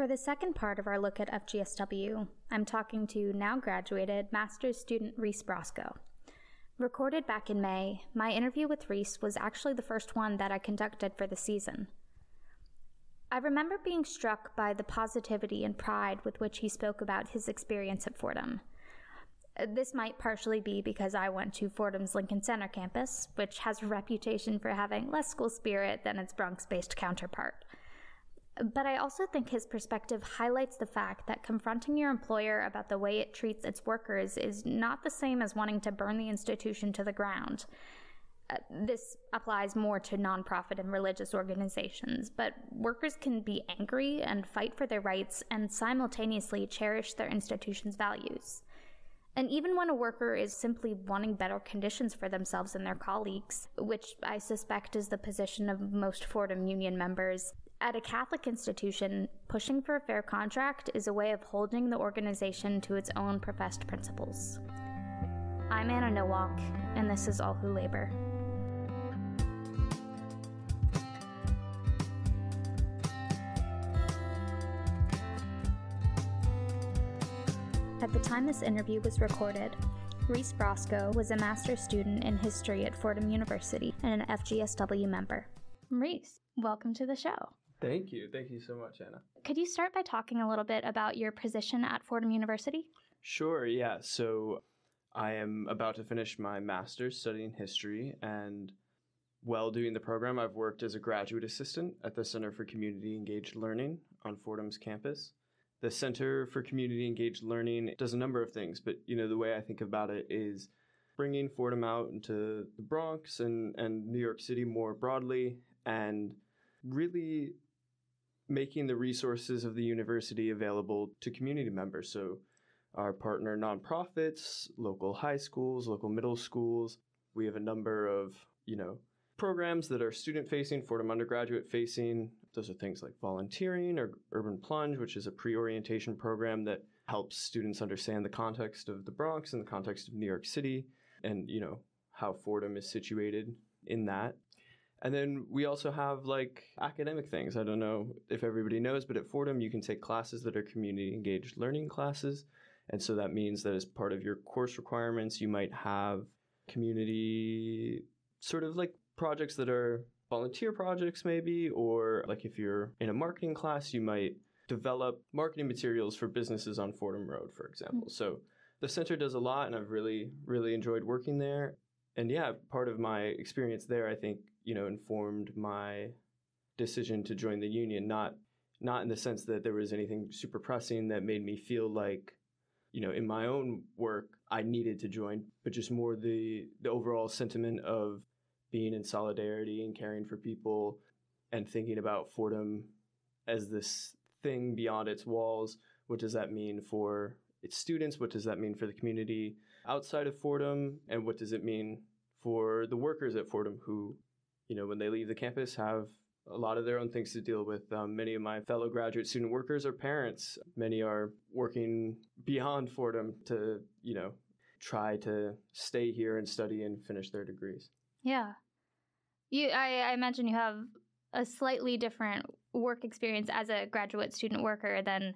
For the second part of our look at FGSW, I'm talking to now graduated master's student Reece Brosco. Recorded back in May, my interview with Reece was actually the first one that I conducted for the season. I remember being struck by the positivity and pride with which he spoke about his experience at Fordham. This might partially be because I went to Fordham's Lincoln Center campus, which has a reputation for having less school spirit than its Bronx based counterpart. But I also think his perspective highlights the fact that confronting your employer about the way it treats its workers is not the same as wanting to burn the institution to the ground. Uh, this applies more to nonprofit and religious organizations, but workers can be angry and fight for their rights and simultaneously cherish their institution's values. And even when a worker is simply wanting better conditions for themselves and their colleagues, which I suspect is the position of most Fordham Union members, at a Catholic institution, pushing for a fair contract is a way of holding the organization to its own professed principles. I'm Anna Nowalk, and this is All Who Labor. At the time this interview was recorded, Reece Brosco was a master's student in history at Fordham University and an FGSW member. Reece, welcome to the show. Thank you. Thank you so much, Anna. Could you start by talking a little bit about your position at Fordham University? Sure, yeah. So I am about to finish my master's studying history, and while doing the program, I've worked as a graduate assistant at the Center for Community Engaged Learning on Fordham's campus the Center for Community Engaged Learning does a number of things, but you know the way I think about it is bringing Fordham out into the Bronx and and New York City more broadly, and really making the resources of the university available to community members. So our partner nonprofits, local high schools, local middle schools. We have a number of you know programs that are student facing, Fordham undergraduate facing. Those are things like volunteering or Urban Plunge, which is a pre orientation program that helps students understand the context of the Bronx and the context of New York City and, you know, how Fordham is situated in that. And then we also have like academic things. I don't know if everybody knows, but at Fordham, you can take classes that are community engaged learning classes. And so that means that as part of your course requirements, you might have community sort of like projects that are volunteer projects, maybe, or like if you're in a marketing class, you might develop marketing materials for businesses on Fordham Road, for example. Mm-hmm. So the center does a lot, and I've really, really enjoyed working there. And yeah, part of my experience there, I think, you know, informed my decision to join the union. Not, not in the sense that there was anything super pressing that made me feel like, you know, in my own work, I needed to join, but just more the the overall sentiment of being in solidarity and caring for people and thinking about Fordham as this thing beyond its walls. What does that mean for its students? What does that mean for the community outside of Fordham? And what does it mean for the workers at Fordham who, you know, when they leave the campus have a lot of their own things to deal with. Um, many of my fellow graduate student workers are parents. Many are working beyond Fordham to, you know, try to stay here and study and finish their degrees. Yeah. You I, I imagine you have a slightly different work experience as a graduate student worker than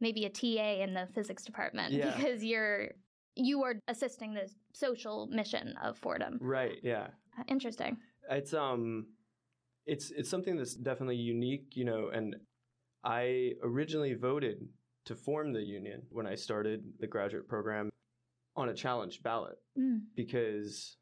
maybe a TA in the physics department yeah. because you're you are assisting the social mission of Fordham. Right, yeah. Interesting. It's um it's it's something that's definitely unique, you know, and I originally voted to form the union when I started the graduate program on a challenge ballot mm. because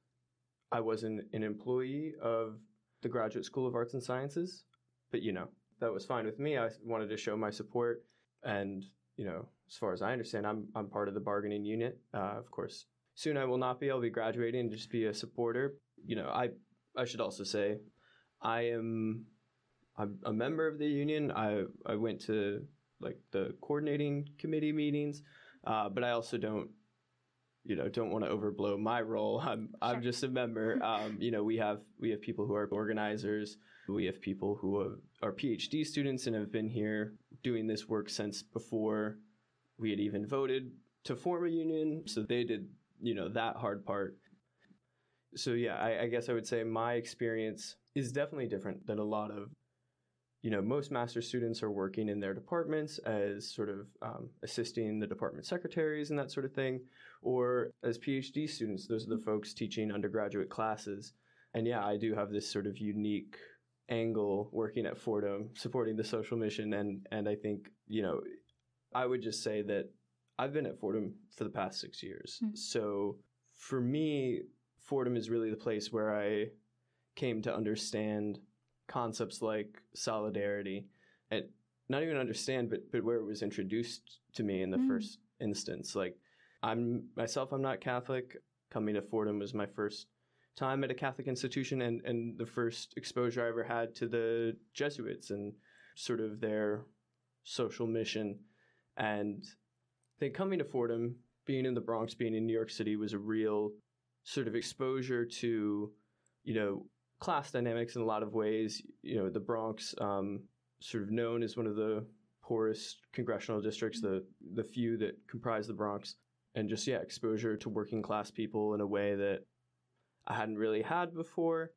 I wasn't an employee of the Graduate School of Arts and Sciences, but you know, that was fine with me. I wanted to show my support. And, you know, as far as I understand, I'm, I'm part of the bargaining unit. Uh, of course, soon I will not be. I'll be graduating and just be a supporter. You know, I, I should also say I am I'm a member of the union. I, I went to like the coordinating committee meetings, uh, but I also don't you know don't want to overblow my role. I'm sure. i'm just a member. Um, you know we have we have people who are organizers. We have people who are, are phd students and have been here doing this work since before we had even voted to form a union. So they did you know that hard part so yeah I, I guess i would say my experience is definitely different than a lot of you know, most master students are working in their departments as sort of um, assisting the department secretaries and that sort of thing, or as PhD students, those are the folks teaching undergraduate classes. And yeah, I do have this sort of unique angle working at Fordham, supporting the social mission, and and I think you know, I would just say that I've been at Fordham for the past six years, mm. so for me, Fordham is really the place where I came to understand concepts like solidarity and not even understand, but but where it was introduced to me in the mm. first instance. Like I'm myself, I'm not Catholic. Coming to Fordham was my first time at a Catholic institution and, and the first exposure I ever had to the Jesuits and sort of their social mission. And I think coming to Fordham, being in the Bronx, being in New York City was a real sort of exposure to, you know, class dynamics in a lot of ways. You know, the Bronx, um, sort of known as one of the poorest congressional districts, the the few that comprise the Bronx, and just yeah, exposure to working class people in a way that I hadn't really had before.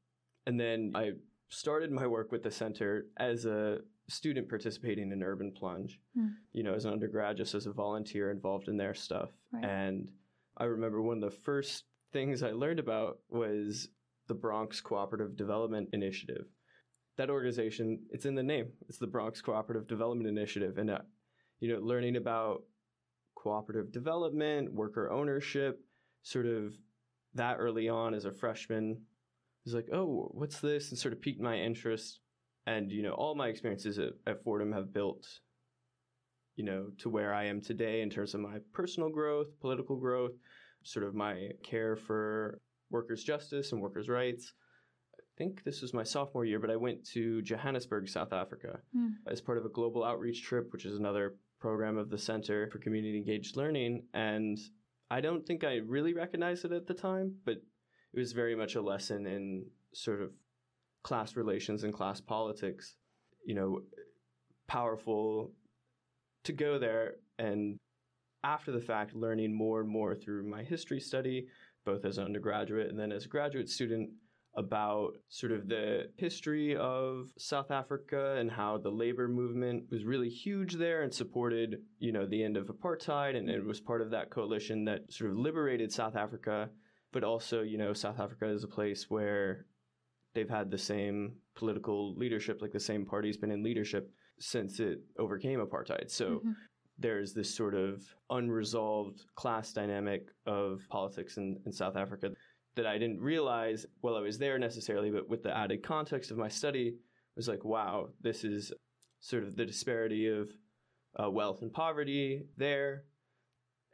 And then I started my work with the center as a student participating in Urban Plunge, mm. you know, as an undergrad, just as a volunteer involved in their stuff. Right. And I remember one of the first things I learned about was the Bronx Cooperative Development Initiative. That organization, it's in the name. It's the Bronx Cooperative Development Initiative, and uh, you know, learning about cooperative development, worker ownership, sort of that early on as a freshman was like, oh, what's this? And sort of piqued my interest. And, you know, all my experiences at, at Fordham have built, you know, to where I am today in terms of my personal growth, political growth, sort of my care for workers' justice and workers' rights. I think this was my sophomore year, but I went to Johannesburg, South Africa, mm. as part of a global outreach trip, which is another program of the Center for Community Engaged Learning. And I don't think I really recognized it at the time, but it was very much a lesson in sort of class relations and class politics. You know, powerful to go there and after the fact learning more and more through my history study, both as an undergraduate and then as a graduate student, about sort of the history of South Africa and how the labor movement was really huge there and supported, you know, the end of apartheid and it was part of that coalition that sort of liberated South Africa, but also, you know, South Africa is a place where they've had the same political leadership, like the same party's been in leadership since it overcame apartheid. So mm-hmm. There's this sort of unresolved class dynamic of politics in, in South Africa that I didn't realize while I was there necessarily, but with the added context of my study, was like, wow, this is sort of the disparity of uh, wealth and poverty there,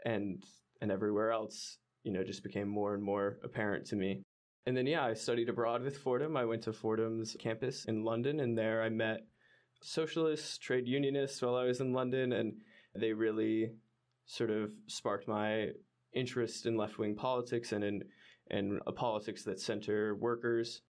and and everywhere else. You know, just became more and more apparent to me. And then, yeah, I studied abroad with Fordham. I went to Fordham's campus in London, and there I met socialists, trade unionists while I was in London, and they really sort of sparked my interest in left wing politics and in and a politics that center workers.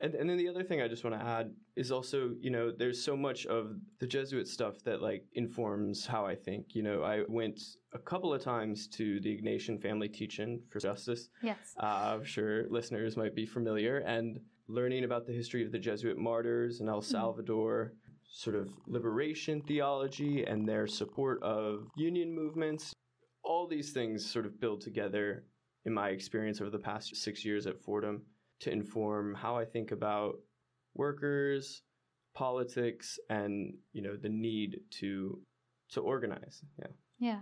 And, and then the other thing I just want to add is also, you know, there's so much of the Jesuit stuff that like informs how I think. You know, I went a couple of times to the Ignatian Family Teach-In for Justice. Yes. Uh, I'm sure listeners might be familiar. And learning about the history of the Jesuit martyrs in El mm-hmm. Salvador, mm-hmm. Sort of liberation theology and their support of union movements, all these things sort of build together in my experience over the past six years at Fordham to inform how I think about workers, politics, and you know the need to to organize. Yeah. Yeah.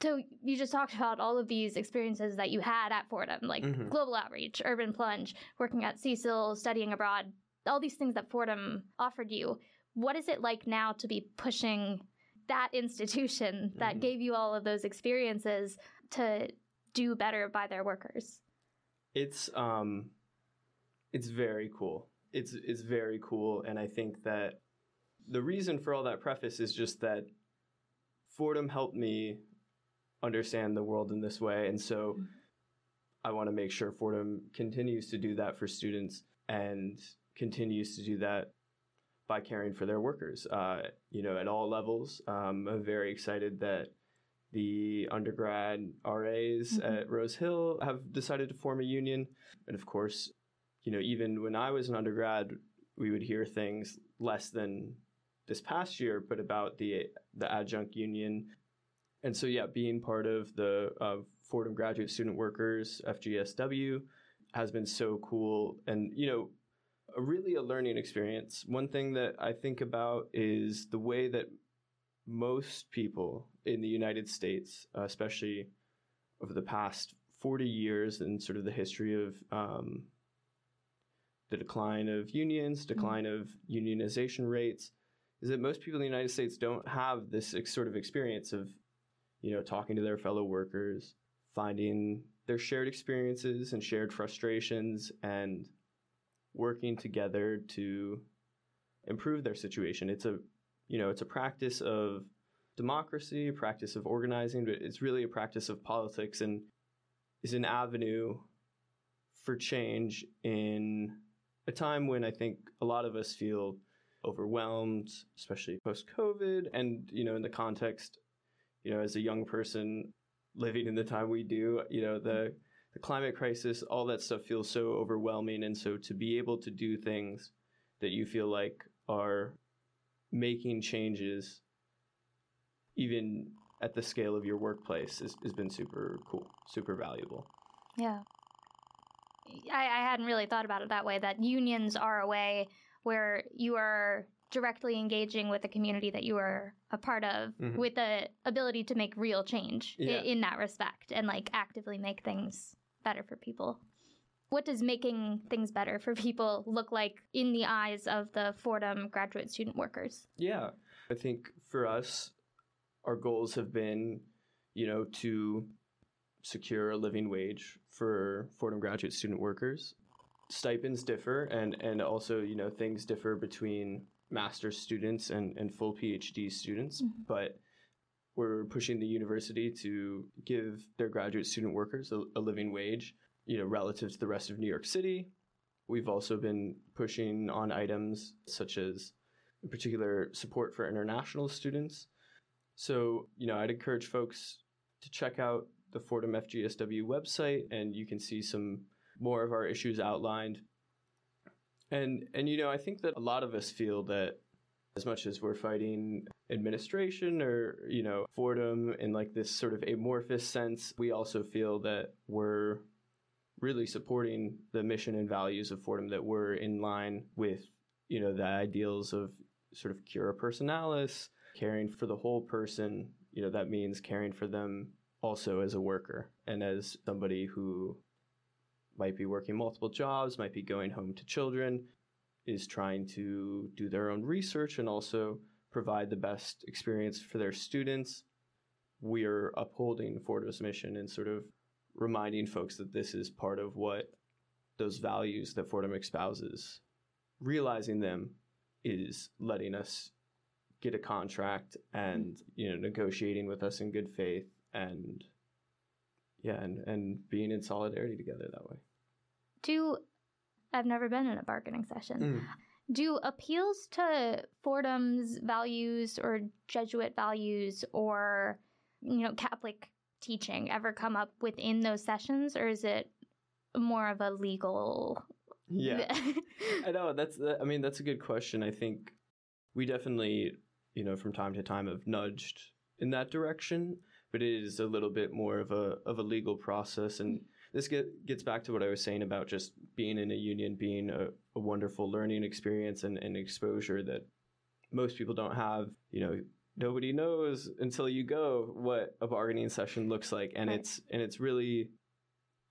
So you just talked about all of these experiences that you had at Fordham, like mm-hmm. global outreach, urban plunge, working at Cecil, studying abroad, all these things that Fordham offered you. What is it like now to be pushing that institution that mm-hmm. gave you all of those experiences to do better by their workers. It's um it's very cool. It's it's very cool and I think that the reason for all that preface is just that Fordham helped me understand the world in this way and so mm-hmm. I want to make sure Fordham continues to do that for students and continues to do that by caring for their workers. Uh, you know, at all levels. Um, I'm very excited that the undergrad RAs mm-hmm. at Rose Hill have decided to form a union. And of course, you know, even when I was an undergrad, we would hear things less than this past year, but about the the adjunct union. And so, yeah, being part of the uh, Fordham Graduate Student Workers (FGSW) has been so cool, and you know, really a learning experience. One thing that I think about is the way that most people in the United States, uh, especially over the past 40 years and sort of the history of um, the decline of unions, mm-hmm. decline mm-hmm. of unionization rates, is that most people in the United States don't have this sort of experience of, you know, talking to their fellow workers, finding their shared experiences and shared frustrations, and working together to improve their situation. It's a, you know, it's a practice of democracy, a practice of organizing, but it's really a practice of politics and is an avenue for change in a time when I think a lot of us feel overwhelmed, especially post COVID, and you know, in the context, you know, as a young person living in the time we do, you know, the the climate crisis, all that stuff feels so overwhelming, and so to be able to do things that you feel like are making changes, even at the scale of your workplace, has, has been super cool, super valuable. Yeah. I, I hadn't really thought about it that way. That unions are a way where you are directly engaging with the community that you are a part of mm-hmm. with the ability to make real change yeah. in, in that respect and like actively make things better for people. What does making things better for people look like in the eyes of the Fordham graduate student workers? Yeah. I think for us, our goals have been, you know, to secure a living wage for Fordham graduate student workers stipends differ and and also you know things differ between master's students and and full phd students mm-hmm. but we're pushing the university to give their graduate student workers a, a living wage you know relative to the rest of new york city we've also been pushing on items such as in particular support for international students so you know i'd encourage folks to check out the fordham fgsw website and you can see some more of our issues outlined. And and you know, I think that a lot of us feel that as much as we're fighting administration or, you know, Fordham in like this sort of amorphous sense, we also feel that we're really supporting the mission and values of Fordham that we're in line with, you know, the ideals of sort of cura personalis, caring for the whole person. You know, that means caring for them also as a worker and as somebody who might be working multiple jobs, might be going home to children, is trying to do their own research and also provide the best experience for their students. We are upholding Fordham's mission and sort of reminding folks that this is part of what those values that Fordham espouses. Realizing them is letting us get a contract and you know negotiating with us in good faith and yeah, and, and being in solidarity together that way. Do I've never been in a bargaining session. Mm. Do appeals to Fordham's values or Jesuit values or you know Catholic teaching ever come up within those sessions, or is it more of a legal? Yeah, I know that's. I mean, that's a good question. I think we definitely, you know, from time to time have nudged in that direction but it is a little bit more of a of a legal process and this get, gets back to what I was saying about just being in a union being a, a wonderful learning experience and, and exposure that most people don't have you know nobody knows until you go what a bargaining session looks like and right. it's and it's really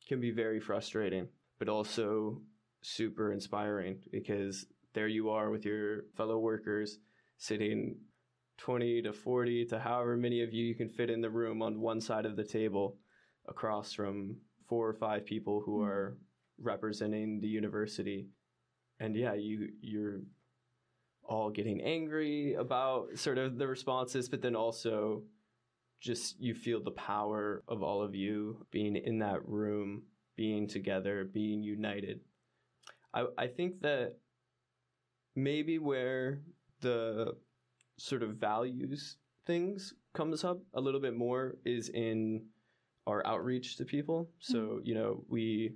can be very frustrating but also super inspiring because there you are with your fellow workers sitting 20 to 40 to however many of you you can fit in the room on one side of the table across from four or five people who mm-hmm. are representing the university and yeah you you're all getting angry about sort of the responses but then also just you feel the power of all of you being in that room being together being united i i think that maybe where the sort of values things comes up a little bit more is in our outreach to people. So, mm-hmm. you know, we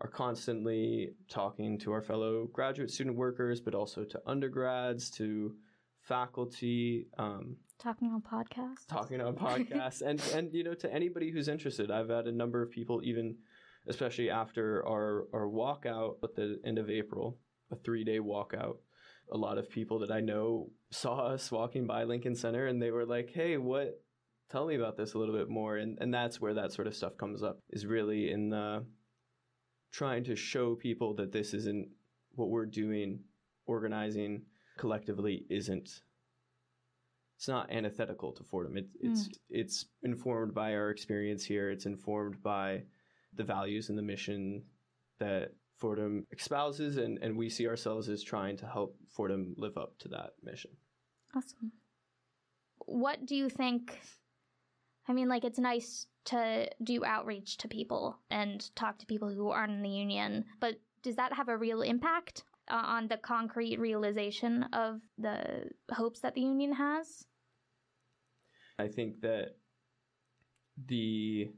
are constantly talking to our fellow graduate student workers, but also to undergrads, to faculty, um, talking on podcasts, talking on podcasts, and and you know to anybody who's interested. I've had a number of people, even especially after our our walkout at the end of April, a three day walkout. A lot of people that I know saw us walking by Lincoln Center, and they were like, "Hey, what? Tell me about this a little bit more." And and that's where that sort of stuff comes up. Is really in the trying to show people that this isn't what we're doing, organizing collectively isn't it's not antithetical to Fordham. It, it's mm. it's informed by our experience here. It's informed by the values and the mission that Fordham espouses, and, and we see ourselves as trying to help Fordham live up to that mission. Awesome. What do you think? I mean, like, it's nice to do outreach to people and talk to people who aren't in the union, but does that have a real impact uh, on the concrete realization of the hopes that the union has? I think that the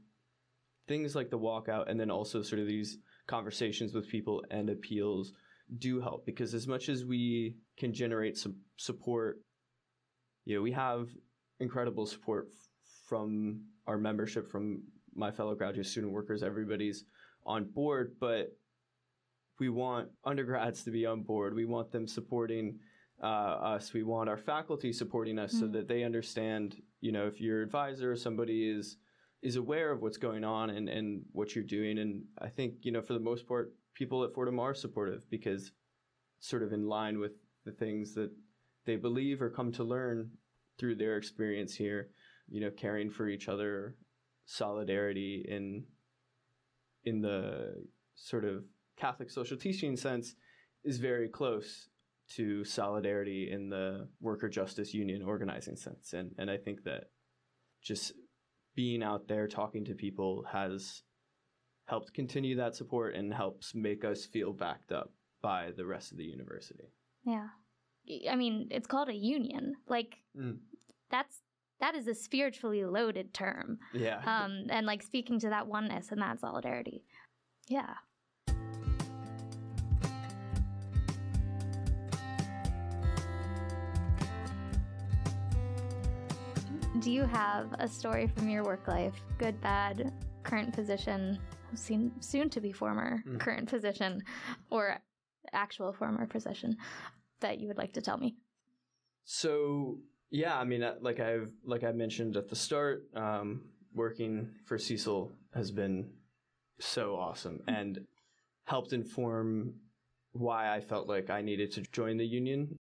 things like the walkout and then also sort of these conversations with people and appeals do help because as much as we can generate some support, you know, we have incredible support from our membership, from my fellow graduate student workers, everybody's on board, but we want undergrads to be on board. We want them supporting uh, us. We want our faculty supporting us mm-hmm. so that they understand, you know, if your advisor or somebody is is aware of what's going on and, and what you're doing. And I think, you know, for the most part, people at Fordham are supportive because sort of in line with the things that they believe or come to learn through their experience here, you know, caring for each other, solidarity in in the sort of Catholic social teaching sense is very close to solidarity in the worker justice union organizing sense. And, and I think that just being out there talking to people has helped continue that support and helps make us feel backed up by the rest of the university. Yeah. I mean, it's called a union. Like, mm. that's that is a spiritually loaded term. Yeah. Um, and like speaking to that oneness and that solidarity. Yeah. Do you have a story from your work life, good, bad, current position, soon, soon to be former mm. current position, or actual former position that you would like to tell me? So yeah, I mean, uh, like I've like I mentioned at the start, um, working for Cecil has been so awesome and helped inform why I felt like I needed to join the union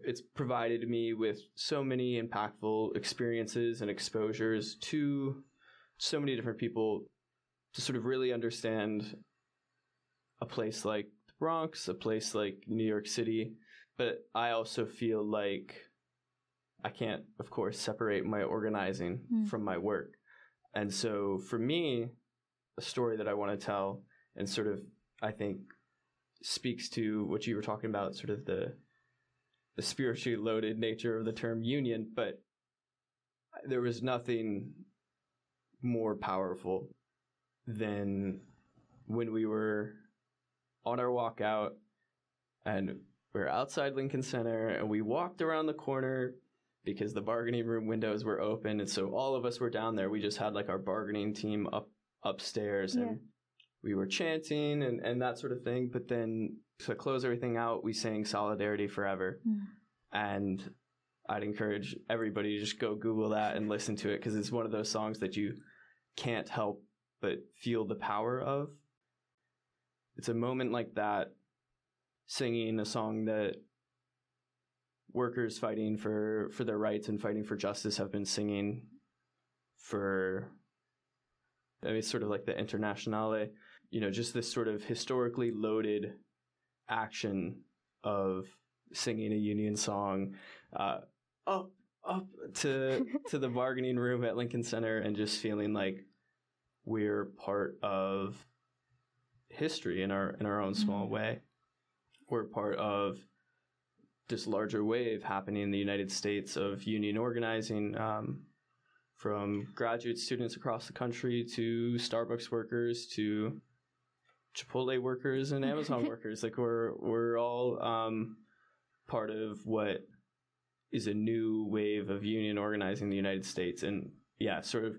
it's provided me with so many impactful experiences and exposures to so many different people to sort of really understand a place like the Bronx, a place like New York City. But I also feel like I can't, of course, separate my organizing mm. from my work. And so for me, a story that I want to tell and sort of, I think, speaks to what you were talking about, sort of the the spiritually loaded nature of the term union, but there was nothing more powerful than when we were on our walk out and we are outside Lincoln Center and we walked around the corner because the bargaining room windows were open and so all of us were down there. We just had like our bargaining team up upstairs yeah. and we were chanting and, and that sort of thing. But then to close everything out, we sang Solidarity Forever. Mm. And I'd encourage everybody to just go Google that and listen to it because it's one of those songs that you can't help but feel the power of. It's a moment like that, singing a song that workers fighting for, for their rights and fighting for justice have been singing for, I mean, sort of like the Internationale, you know, just this sort of historically loaded action of singing a union song uh, up up to to the bargaining room at Lincoln Center and just feeling like we're part of history in our in our own small mm-hmm. way. We're part of this larger wave happening in the United States of union organizing, um, from graduate students across the country to Starbucks workers to Chipotle workers and Amazon workers. Like we're we're all um, part of what is a new wave of union organizing in the United States, and yeah, sort of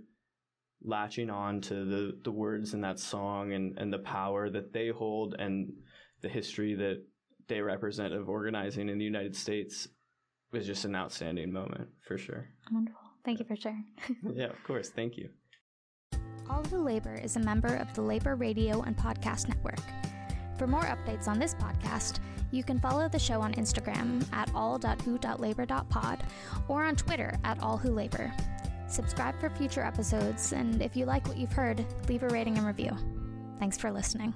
latching on to the the words in that song and and the power that they hold and the history that they represent of organizing in the United States was just an outstanding moment for sure. Wonderful. Thank you for sharing. yeah, of course. Thank you. All Who Labor is a member of the Labor Radio and Podcast Network. For more updates on this podcast, you can follow the show on Instagram at all.who.labor.pod or on Twitter at allwholabor. Subscribe for future episodes, and if you like what you've heard, leave a rating and review. Thanks for listening.